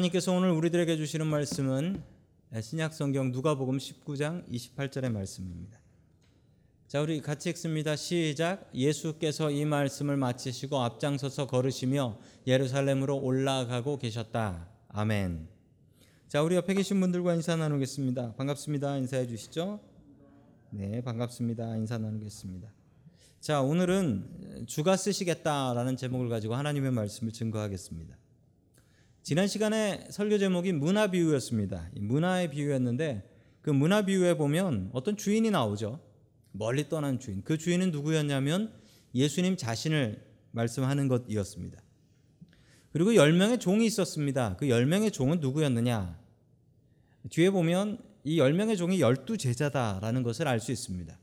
하나님께서 오늘 우리들에게 주시는 말씀은 신약 성경 누가복음 19장 28절의 말씀입니다. 자, 우리 같이 읽습니다. 시작. 예수께서 이 말씀을 마치시고 앞장서서 걸으시며 예루살렘으로 올라가고 계셨다. 아멘. 자, 우리 옆에 계신 분들과 인사 나누겠습니다. 반갑습니다. 인사해 주시죠. 네, 반갑습니다. 인사 나누겠습니다. 자, 오늘은 주가 쓰시겠다라는 제목을 가지고 하나님의 말씀을 증거하겠습니다. 지난 시간에 설교 제목이 문화 비유였습니다. 문화의 비유였는데 그 문화 비유에 보면 어떤 주인이 나오죠. 멀리 떠난 주인. 그 주인은 누구였냐면 예수님 자신을 말씀하는 것이었습니다. 그리고 10명의 종이 있었습니다. 그 10명의 종은 누구였느냐? 뒤에 보면 이 10명의 종이 12제자다라는 것을 알 수 있습니다.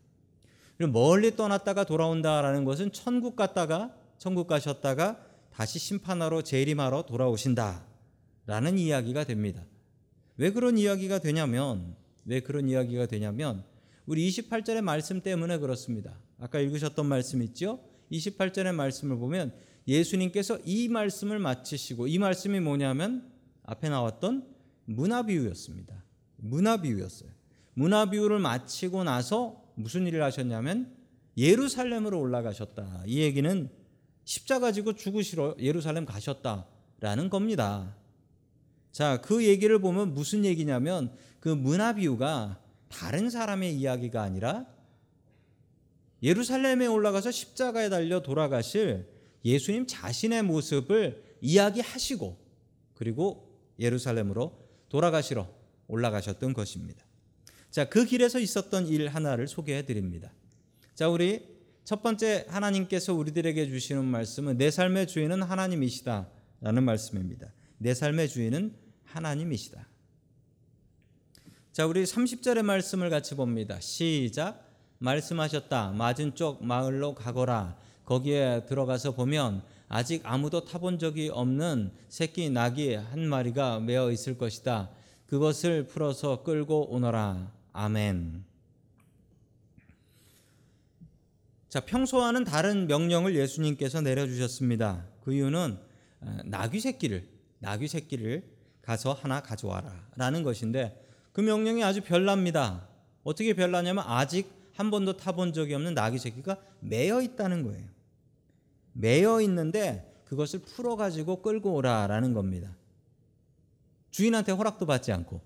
그리고 멀리 떠났다가 돌아온다라는 것은 천국 갔다가 천국 가셨다가 다시 심판하러 재림하러 돌아오신다라는 이야기가 됩니다. 왜 그런 이야기가 되냐면 왜 그런 이야기가 되냐면 우리 28절의 말씀 때문에 그렇습니다. 아까 읽으셨던 말씀 있죠? 28절의 말씀을 보면 예수님께서 이 말씀을 마치시고 이 말씀이 뭐냐면 앞에 나왔던 문화 비유였습니다. 문화 비유였어요. 문화 비유를 마치고 나서 무슨 일을 하셨냐면 예루살렘으로 올라가셨다. 이 얘기는 십자가 지고 죽으시러 예루살렘 가셨다라는 겁니다. 자, 그 얘기를 보면 무슨 얘기냐면 그 문화 비유가 다른 사람의 이야기가 아니라 예루살렘에 올라가서 십자가에 달려 돌아가실 예수님 자신의 모습을 이야기하시고 그리고 예루살렘으로 돌아가시러 올라가셨던 것입니다. 자, 그 길에서 있었던 일 하나를 소개해 드립니다. 자, 우리 첫 번째 하나님께서 우리들에게 주시는 말씀은 내 삶의 주인은 하나님이시다라는 말씀입니다. 내 삶의 주인은 하나님이시다. 자, 우리 30절의 말씀을 같이 봅니다. 시작. 말씀하셨다. 맞은 쪽 마을로 가거라. 거기에 들어가서 보면 아직 아무도 타본 적이 없는 새끼 낙이 한 마리가 매어 있을 것이다. 그것을 풀어서 끌고 오너라. 아멘. 자, 평소와는 다른 명령을 예수님께서 내려주셨습니다. 그 이유는 어, 나귀 새끼를 나귀 새끼를 가서 하나 가져와라 라는 것인데 그 명령이 아주 별납니다. 어떻게 별나냐면 아직 한 번도 타본 적이 없는 나귀 새끼가 매여 있다는 거예요. 매여 있는데 그것을 풀어 가지고 끌고 오라라는 겁니다. 주인한테 허락도 받지 않고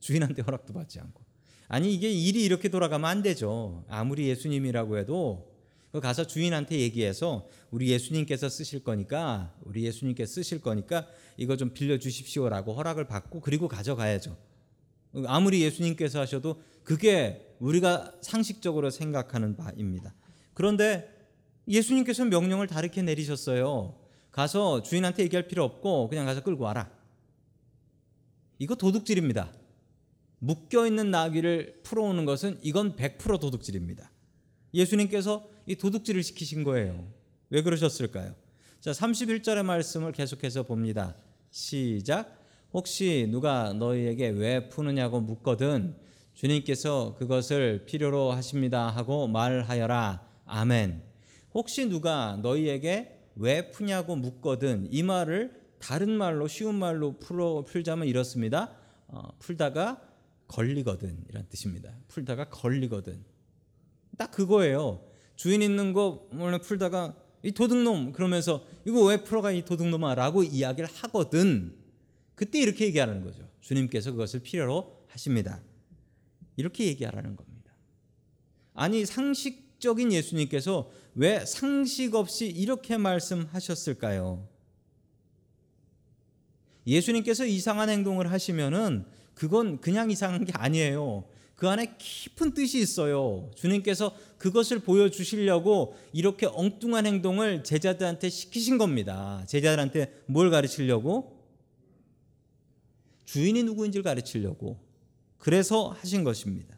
주인한테 허락도 받지 않고 아니 이게 일이 이렇게 돌아가면 안 되죠. 아무리 예수님이라고 해도 그 가서 주인한테 얘기해서 우리 예수님께서 쓰실 거니까 우리 예수님께 쓰실 거니까 이거 좀 빌려 주십시오라고 허락을 받고 그리고 가져가야죠. 아무리 예수님께서 하셔도 그게 우리가 상식적으로 생각하는 바입니다. 그런데 예수님께서 명령을 다르게 내리셨어요. 가서 주인한테 얘기할 필요 없고 그냥 가서 끌고 와라. 이거 도둑질입니다. 묶여 있는 나귀를 풀어오는 것은 이건 100% 도둑질입니다. 예수님께서 이 도둑질을 시키신 거예요. 왜 그러셨을까요? 자, 31절의 말씀을 계속해서 봅니다. 시작. 혹시 누가 너희에게 왜 푸느냐고 묻거든 주님께서 그것을 필요로 하십니다 하고 말하여라. 아멘. 혹시 누가 너희에게 왜 푸냐고 묻거든 이 말을 다른 말로 쉬운 말로 풀어 풀자면 이렇습니다. 어, 풀다가 걸리거든 이런 뜻입니다. 풀다가 걸리거든. 딱 그거예요. 주인 있는 거 오늘 풀다가 이 도둑놈 그러면서 이거 왜 풀어가 이 도둑놈아라고 이야기를 하거든. 그때 이렇게 얘기하는 거죠. 주님께서 그것을 필요로 하십니다. 이렇게 얘기하라는 겁니다. 아니 상식적인 예수님께서 왜 상식 없이 이렇게 말씀하셨을까요? 예수님께서 이상한 행동을 하시면은 그건 그냥 이상한 게 아니에요. 그 안에 깊은 뜻이 있어요. 주님께서 그것을 보여주시려고 이렇게 엉뚱한 행동을 제자들한테 시키신 겁니다. 제자들한테 뭘 가르치려고? 주인이 누구인지를 가르치려고. 그래서 하신 것입니다.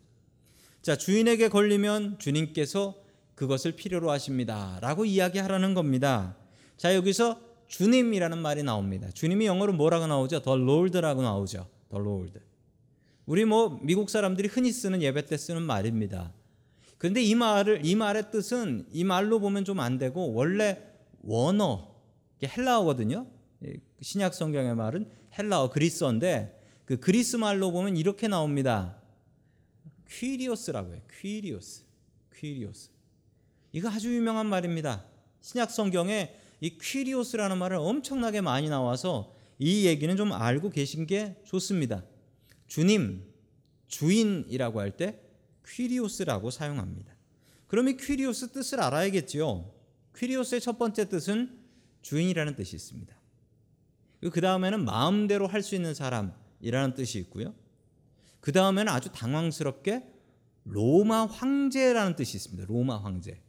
자, 주인에게 걸리면 주님께서 그것을 필요로 하십니다. 라고 이야기하라는 겁니다. 자, 여기서 주님이라는 말이 나옵니다. 주님이 영어로 뭐라고 나오죠? The Lord라고 나오죠. The Lord. 우리 뭐 미국 사람들이 흔히 쓰는 예배 때 쓰는 말입니다. 그런데 이 말을 이 말의 뜻은 이 말로 보면 좀 안 되고 원래 원어 헬라어거든요. 신약 성경의 말은 헬라어 그리스어인데 그 그리스 말로 보면 이렇게 나옵니다. 퀴리오스라고 해요. 퀴리오스. 퀴리오스. 이거 아주 유명한 말입니다. 신약 성경에 이 퀴리오스라는 말을 엄청나게 많이 나와서 이 얘기는 좀 알고 계신 게 좋습니다. 주님, 주인이라고 할 때 퀴리오스라고 사용합니다. 그럼 이 퀴리오스 뜻을 알아야겠지요. 퀴리오스의 첫 번째 뜻은 주인이라는 뜻이 있습니다. 그 다음에는 마음대로 할 수 있는 사람이라는 뜻이 있고요. 그 다음에는 아주 당황스럽게 로마 황제라는 뜻이 있습니다. 로마 황제.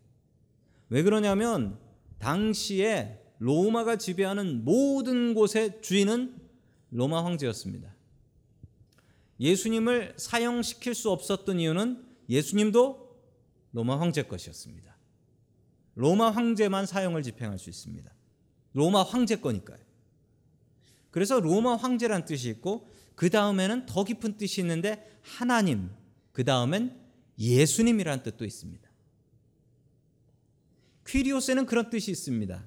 왜 그러냐면 당시에 로마가 지배하는 모든 곳의 주인은 로마 황제였습니다. 예수님을 사형시킬 수 없었던 이유는 예수님도 로마 황제 것이었습니다. 로마 황제만 사형을 집행할 수 있습니다. 로마 황제 거니까요. 그래서 로마 황제란 뜻이 있고 그 다음에는 더 깊은 뜻이 있는데 하나님, 그 다음엔 예수님이란 뜻도 있습니다. 퀴리오스에는 그런 뜻이 있습니다.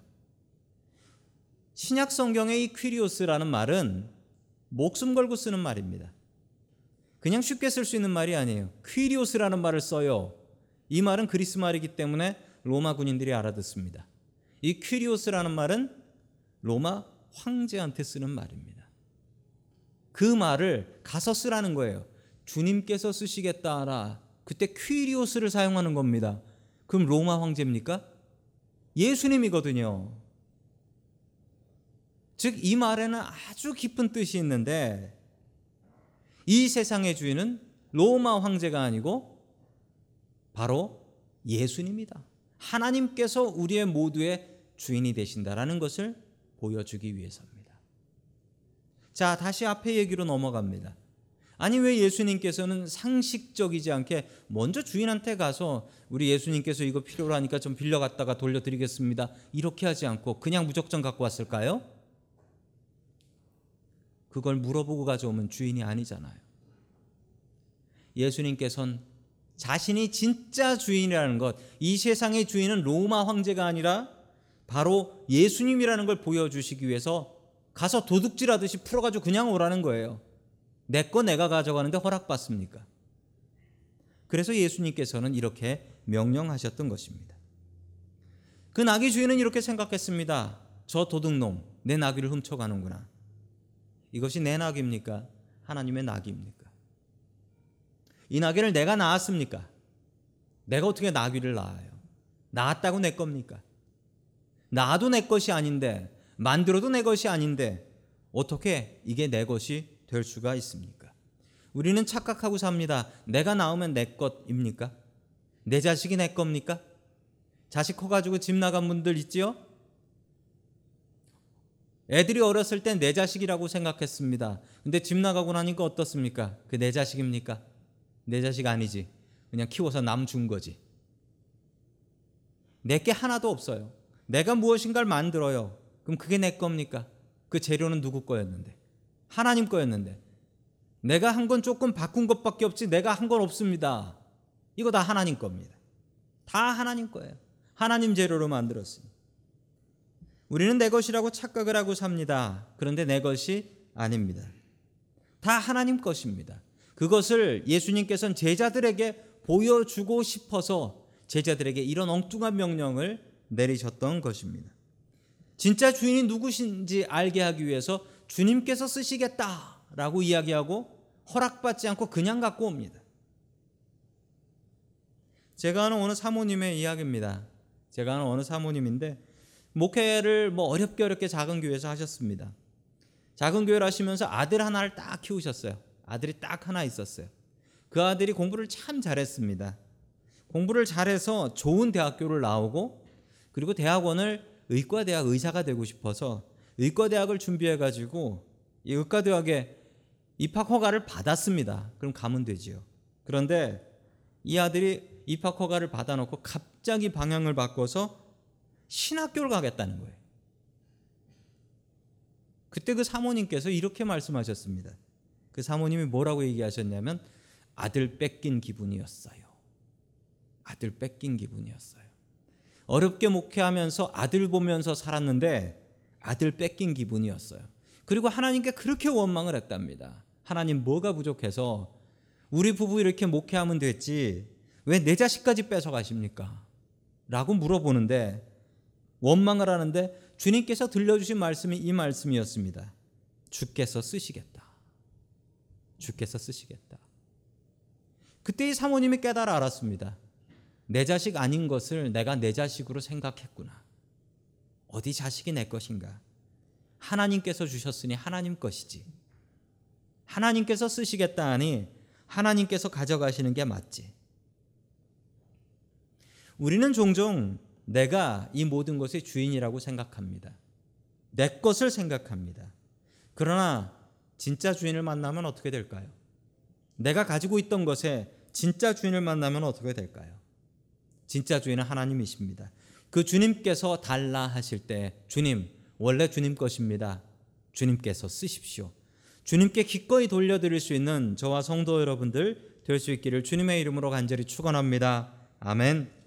신약 성경의 이 퀴리오스라는 말은 목숨 걸고 쓰는 말입니다. 그냥 쉽게 쓸 수 있는 말이 아니에요. 퀴리오스라는 말을 써요. 이 말은 그리스 말이기 때문에 로마 군인들이 알아듣습니다. 이 퀴리오스라는 말은 로마 황제한테 쓰는 말입니다. 그 말을 가서 쓰라는 거예요. 주님께서 쓰시겠다 하 그때 퀴리오스를 사용하는 겁니다. 그럼 로마 황제입니까? 예수님이거든요. 즉, 이 말에는 아주 깊은 뜻이 있는데, 이 세상의 주인은 로마 황제가 아니고 바로 예수님이다. 하나님께서 우리의 모두의 주인이 되신다라는 것을 보여주기 위해서입니다. 자, 다시 앞에 얘기로 넘어갑니다. 아니 왜 예수님께서는 상식적이지 않게 먼저 주인한테 가서 우리 예수님께서 이거 필요로 하니까 좀 빌려 갔다가 돌려 드리겠습니다. 이렇게 하지 않고 그냥 무작정 갖고 왔을까요? 그걸 물어보고 가져오면 주인이 아니잖아요. 예수님께서는 자신이 진짜 주인이라는 것, 이 세상의 주인은 로마 황제가 아니라 바로 예수님이라는 걸 보여주시기 위해서 가서 도둑질하듯이 풀어가지고 그냥 오라는 거예요. 내 거 내가 가져가는데 허락받습니까? 그래서 예수님께서는 이렇게 명령하셨던 것입니다. 그 나귀 주인은 이렇게 생각했습니다. 저 도둑놈, 내 나귀를 훔쳐가는구나. 이것이 내 낙입니까? 하나님의 낙입니까? 이 나귀를 내가 낳았습니까? 내가 어떻게 나귀를 낳아요? 낳았다고 내 겁니까? 나도 내 것이 아닌데 만들어도 내 것이 아닌데 어떻게 이게 내 것이 될 수가 있습니까? 우리는 착각하고 삽니다. 내가 낳으면 내 것입니까? 내 자식이 내 겁니까? 자식 커가지고 집 나간 분들 있지요? 애들이 어렸을 땐 내 자식이라고 생각했습니다. 근데 집 나가고 나니까 어떻습니까? 그 내 자식입니까? 내 자식 아니지. 그냥 키워서 남 준 거지. 내게 하나도 없어요. 내가 무엇인가를 만들어요. 그럼 그게 내 겁니까? 그 재료는 누구 거였는데? 하나님 거였는데. 내가 한 건 조금 바꾼 것밖에 없지 내가 한 건 없습니다. 이거 다 하나님 겁니다. 다 하나님 거예요. 하나님 재료로 만들었습니다. 우리는 내 것이라고 착각을 하고 삽니다. 그런데 내 것이 아닙니다. 다 하나님 것입니다. 그것을 예수님께서는 제자들에게 보여주고 싶어서 제자들에게 이런 엉뚱한 명령을 내리셨던 것입니다. 진짜 주인이 누구신지 알게 하기 위해서 주님께서 쓰시겠다라고 이야기하고 허락받지 않고 그냥 갖고 옵니다. 제가 아는 어느 사모님의 이야기입니다. 제가 아는 어느 사모님인데 목회를 뭐 어렵게 어렵게 작은 교회에서 하셨습니다. 작은 교회를 하시면서 아들 하나를 딱 키우셨어요. 아들이 딱 하나 있었어요. 그 아들이 공부를 참 잘했습니다. 공부를 잘해서 좋은 대학교를 나오고 그리고 대학원을 의과대학 의사가 되고 싶어서 의과대학을 준비해 가지고 이 의과대학에 입학 허가를 받았습니다. 그럼 가면 되지요. 그런데 이 아들이 입학 허가를 받아놓고 갑자기 방향을 바꿔서 신학교를 가겠다는 거예요. 그때 그 사모님께서 이렇게 말씀하셨습니다. 그 사모님이 뭐라고 얘기하셨냐면 아들 뺏긴 기분이었어요. 아들 뺏긴 기분이었어요. 어렵게 목회하면서 아들 보면서 살았는데 아들 뺏긴 기분이었어요. 그리고 하나님께 그렇게 원망을 했답니다. 하나님 뭐가 부족해서 우리 부부 이렇게 목회하면 됐지 왜 내 자식까지 뺏어 가십니까? 라고 물어보는데 원망을 하는데 주님께서 들려주신 말씀이 이 말씀이었습니다. 주께서 쓰시겠다. 주께서 쓰시겠다. 그때 이 사모님이 깨달아 알았습니다. 내 자식 아닌 것을 내가 내 자식으로 생각했구나. 어디 자식이 내 것인가? 하나님께서 주셨으니 하나님 것이지. 하나님께서 쓰시겠다 하니 하나님께서 가져가시는 게 맞지. 우리는 종종 내가 이 모든 것의 주인이라고 생각합니다. 내 것을 생각합니다. 그러나 진짜 주인을 만나면 어떻게 될까요? 내가 가지고 있던 것에 진짜 주인을 만나면 어떻게 될까요? 진짜 주인은 하나님이십니다. 그 주님께서 달라 하실 때 주님 원래 주님 것입니다. 주님께서 쓰십시오. 주님께 기꺼이 돌려드릴 수 있는 저와 성도 여러분들 될 수 있기를 주님의 이름으로 간절히 축원합니다. 아멘.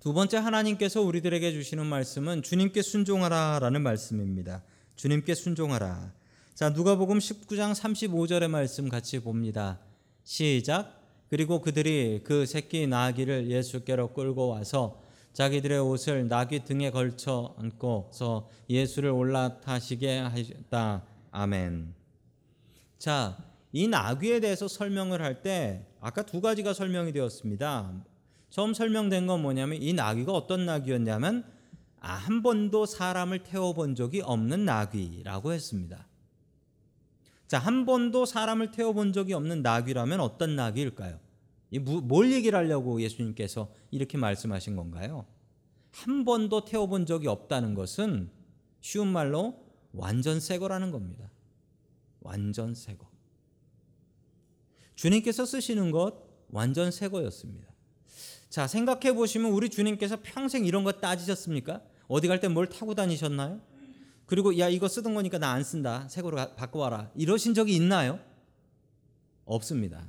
두 번째 하나님께서 우리들에게 주시는 말씀은 주님께 순종하라라는 말씀입니다. 주님께 순종하라. 자, 누가복음 19장 35절의 말씀 같이 봅니다. 시작. 그리고 그들이 그 새끼 나귀를 예수께로 끌고 와서 자기들의 옷을 나귀 등에 걸쳐 안고서 예수를 올라타시게 하셨다. 아멘. 자, 이 나귀에 대해서 설명을 할 때 아까 두 가지가 설명이 되었습니다. 처음 설명된 건 뭐냐면 이 나귀가 어떤 나귀였냐면 아, 한 번도 사람을 태워본 적이 없는 나귀라고 했습니다. 자, 한 번도 사람을 태워본 적이 없는 나귀라면 어떤 나귀일까요? 뭘 얘기를 하려고 예수님께서 이렇게 말씀하신 건가요? 한 번도 태워본 적이 없다는 것은 쉬운 말로 완전 새 거라는 겁니다. 완전 새 거. 주님께서 쓰시는 것 완전 새 거였습니다. 자, 생각해 보시면 우리 주님께서 평생 이런 거 따지셨습니까? 어디 갈 때 뭘 타고 다니셨나요? 그리고 야, 이거 쓰던 거니까 나 안 쓴다. 새 거로 바꿔 와라. 이러신 적이 있나요? 없습니다.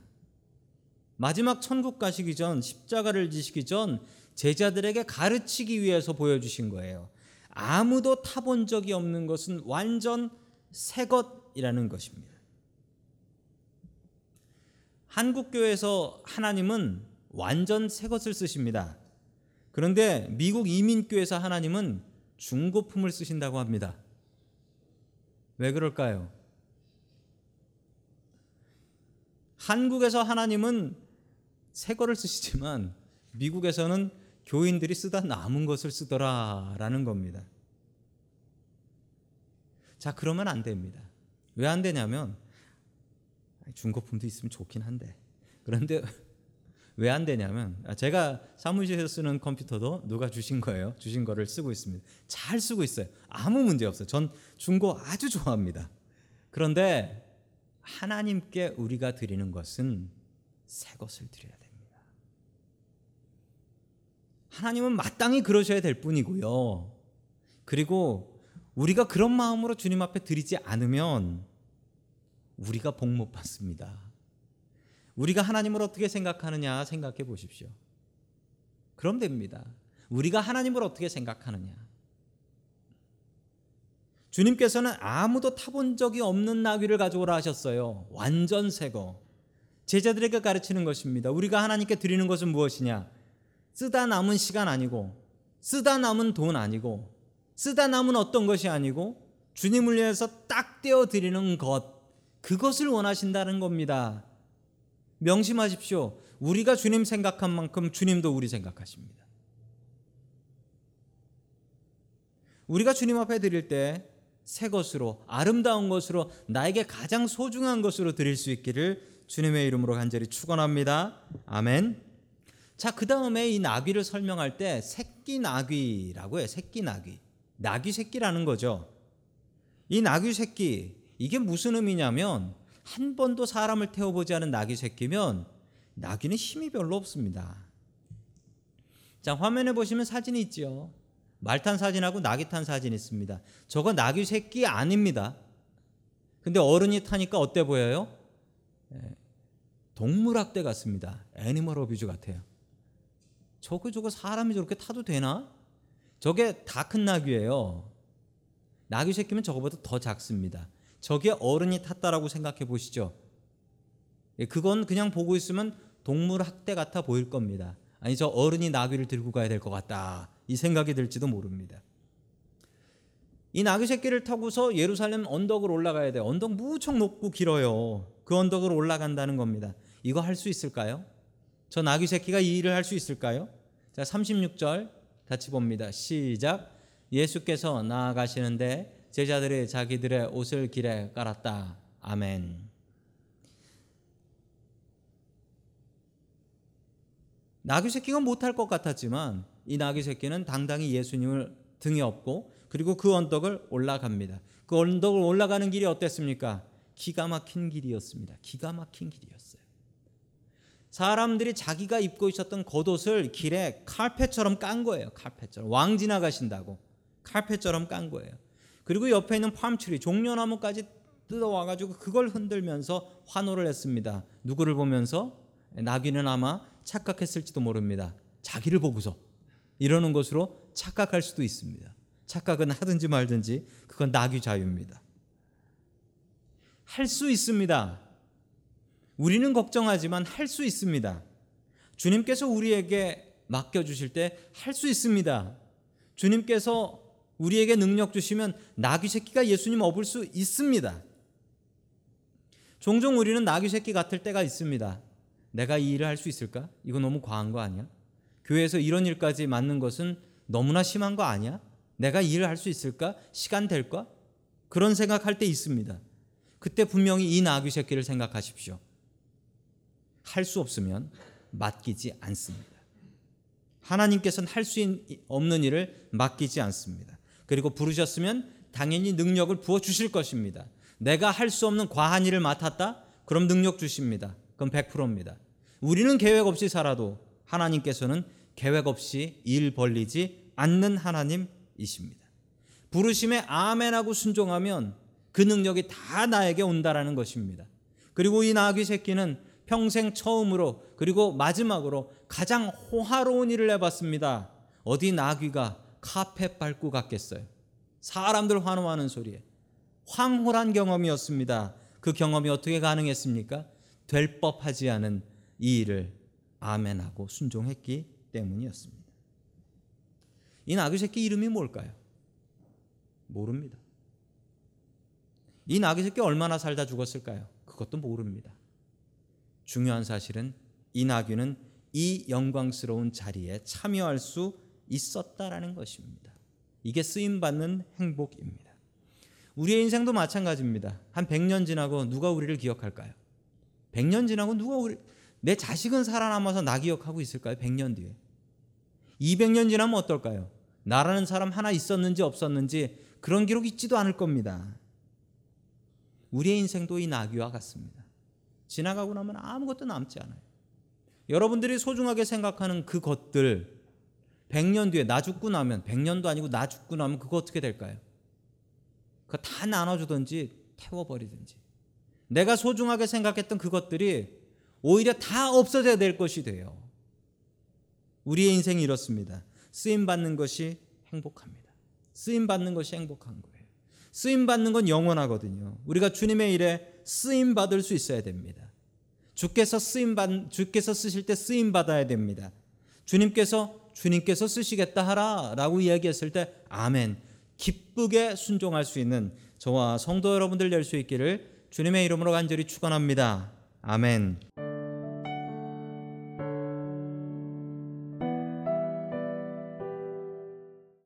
마지막 천국 가시기 전 십자가를 지시기 전 제자들에게 가르치기 위해서 보여주신 거예요. 아무도 타본 적이 없는 것은 완전 새 것이라는 것입니다. 한국 교회에서 하나님은 완전 새 것을 쓰십니다. 그런데 미국 이민교회에서 하나님은 중고품을 쓰신다고 합니다. 왜 그럴까요? 한국에서 하나님은 새 거를 쓰시지만 미국에서는 교인들이 쓰다 남은 것을 쓰더라라는 겁니다. 자, 그러면 안 됩니다. 왜 안 되냐면 중고품도 있으면 좋긴 한데 그런데 왜 안 되냐면 제가 사무실에서 쓰는 컴퓨터도 누가 주신 거예요. 주신 거를 쓰고 있습니다. 잘 쓰고 있어요. 아무 문제 없어요. 전 중고 아주 좋아합니다. 그런데 하나님께 우리가 드리는 것은 새 것을 드려야 됩니다. 하나님은 마땅히 그러셔야 될 뿐이고요. 그리고 우리가 그런 마음으로 주님 앞에 드리지 않으면 우리가 복 못 받습니다. 우리가 하나님을 어떻게 생각하느냐 생각해 보십시오. 그럼 됩니다. 우리가 하나님을 어떻게 생각하느냐. 주님께서는 아무도 타본 적이 없는 나귀를 가져오라 하셨어요. 완전 새거. 제자들에게 가르치는 것입니다. 우리가 하나님께 드리는 것은 무엇이냐? 쓰다 남은 시간 아니고 쓰다 남은 돈 아니고 쓰다 남은 어떤 것이 아니고 주님을 위해서 딱 떼어 드리는 것 그것을 원하신다는 겁니다. 명심하십시오. 우리가 주님 생각한 만큼 주님도 우리 생각하십니다. 우리가 주님 앞에 드릴 때 새 것으로 아름다운 것으로 나에게 가장 소중한 것으로 드릴 수 있기를 주님의 이름으로 간절히 축원합니다. 아멘. 자, 그 다음에 이 나귀를 설명할 때 새끼 나귀라고 해요. 새끼 나귀. 나귀 새끼라는 거죠. 이 나귀 새끼, 이게 무슨 의미냐면 한 번도 사람을 태워보지 않은 나귀 새끼면 나귀는 힘이 별로 없습니다. 자, 화면에 보시면 사진이 있죠. 말탄 사진하고 나귀 탄 사진이 있습니다. 저거 나귀 새끼 아닙니다. 근데 어른이 타니까 어때 보여요? 예, 동물학대 같습니다. 애니멀 어뷰즈 같아요. 저거 저거 사람이 저렇게 타도 되나? 저게 다큰 나귀예요. 나귀 새끼면 저거보다 더 작습니다. 저게 어른이 탔다라고 생각해 보시죠. 예, 그건 그냥 보고 있으면 동물 학대 같아 보일 겁니다. 아니 저 어른이 나귀를 들고 가야 될 것 같다. 이 생각이 들지도 모릅니다. 이 나귀 새끼를 타고서 예루살렘 언덕을 올라가야 돼. 언덕 무척 높고 길어요. 그 언덕을 올라간다는 겁니다. 이거 할 수 있을까요? 저 나귀 새끼가 이 일을 할 수 있을까요? 자, 36절 같이 봅니다. 시작. 예수께서 나아가시는데 제자들이 자기들의 옷을 길에 깔았다. 아멘. 나귀 새끼가 못할 것 같았지만 이 나귀 새끼는 당당히 예수님을 등에 업고 그리고 그 언덕을 올라갑니다. 그 언덕을 올라가는 길이 어땠습니까? 기가 막힌 길이었습니다. 기가 막힌 길이었어요. 사람들이 자기가 입고 있었던 겉옷을 길에 칼펫처럼 깐 거예요. 칼펫처럼 왕 지나가신다고 칼펫처럼 깐 거예요. 그리고 옆에 있는 팜트리 종려나무까지 뜯어와 가지고 그걸 흔들면서 환호를 했습니다. 누구를 보면서 나귀는 아마 착각했을지도 모릅니다. 자기를 보고서 이러는 것으로 착각할 수도 있습니다. 착각은 하든지 말든지 그건 나귀 자유입니다. 할 수 있습니다. 우리는 걱정하지만 할 수 있습니다. 주님께서 우리에게 맡겨 주실 때 할 수 있습니다. 주님께서 우리에게 능력 주시면 나귀 새끼가 예수님 업을 수 있습니다. 종종 우리는 나귀 새끼 같을 때가 있습니다. 내가 이 일을 할 수 있을까? 이거 너무 과한 거 아니야? 교회에서 이런 일까지 맡는 것은 너무나 심한 거 아니야? 내가 이 일을 할 수 있을까? 시간 될까? 그런 생각할 때 있습니다. 그때 분명히 이 나귀 새끼를 생각하십시오. 할 수 없으면 맡기지 않습니다. 하나님께서는 할 수 없는 일을 맡기지 않습니다. 그리고 부르셨으면 당연히 능력을 부어 주실 것입니다. 내가 할 수 없는 과한 일을 맡았다? 그럼 능력 주십니다. 그건 100%입니다. 우리는 계획 없이 살아도 하나님께서는 계획 없이 일 벌리지 않는 하나님이십니다. 부르심에 아멘하고 순종하면 그 능력이 다 나에게 온다라는 것입니다. 그리고 이 나귀 새끼는 평생 처음으로 그리고 마지막으로 가장 호화로운 일을 해봤습니다. 어디 나귀가 카펫 밟고 갔겠어요. 사람들 환호하는 소리에 황홀한 경험이었습니다. 그 경험이 어떻게 가능했습니까? 될 법하지 않은 이 일을 아멘하고 순종했기 때문이었습니다. 이 나귀 새끼 이름이 뭘까요? 모릅니다. 이 나귀 새끼 얼마나 살다 죽었을까요? 그것도 모릅니다. 중요한 사실은 이 나귀는 이 영광스러운 자리에 참여할 수 있었다라는 것입니다. 이게 쓰임 받는 행복입니다. 우리의 인생도 마찬가지입니다. 한 100년 지나고 누가 우리를 기억할까요? 100년 지나고 누가 우리 내 자식은 살아남아서 나 기억하고 있을까요? 100년 뒤에. 200년 지나면 어떨까요? 나라는 사람 하나 있었는지 없었는지 그런 기록 있지도 않을 겁니다. 우리의 인생도 이 나귀와 같습니다. 지나가고 나면 아무것도 남지 않아요. 여러분들이 소중하게 생각하는 그 것들 100년 뒤에 나 죽고 나면 100년도 아니고 나 죽고 나면 그거 어떻게 될까요? 그거 다 나눠주든지 태워버리든지 내가 소중하게 생각했던 그것들이 오히려 다 없어져야 될 것이 돼요. 우리의 인생이 이렇습니다. 쓰임 받는 것이 행복합니다. 쓰임 받는 것이 행복한 거예요. 쓰임 받는 건 영원하거든요. 우리가 주님의 일에 쓰임 받을 수 있어야 됩니다. 주께서 쓰임 받 주께서 쓰실 때 쓰임 받아야 됩니다. 주님께서 주님께서 쓰시겠다 하라라고 이야기했을 때 아멘 기쁘게 순종할 수 있는 저와 성도 여러분들 될 수 있기를 주님의 이름으로 간절히 축원합니다. 아멘.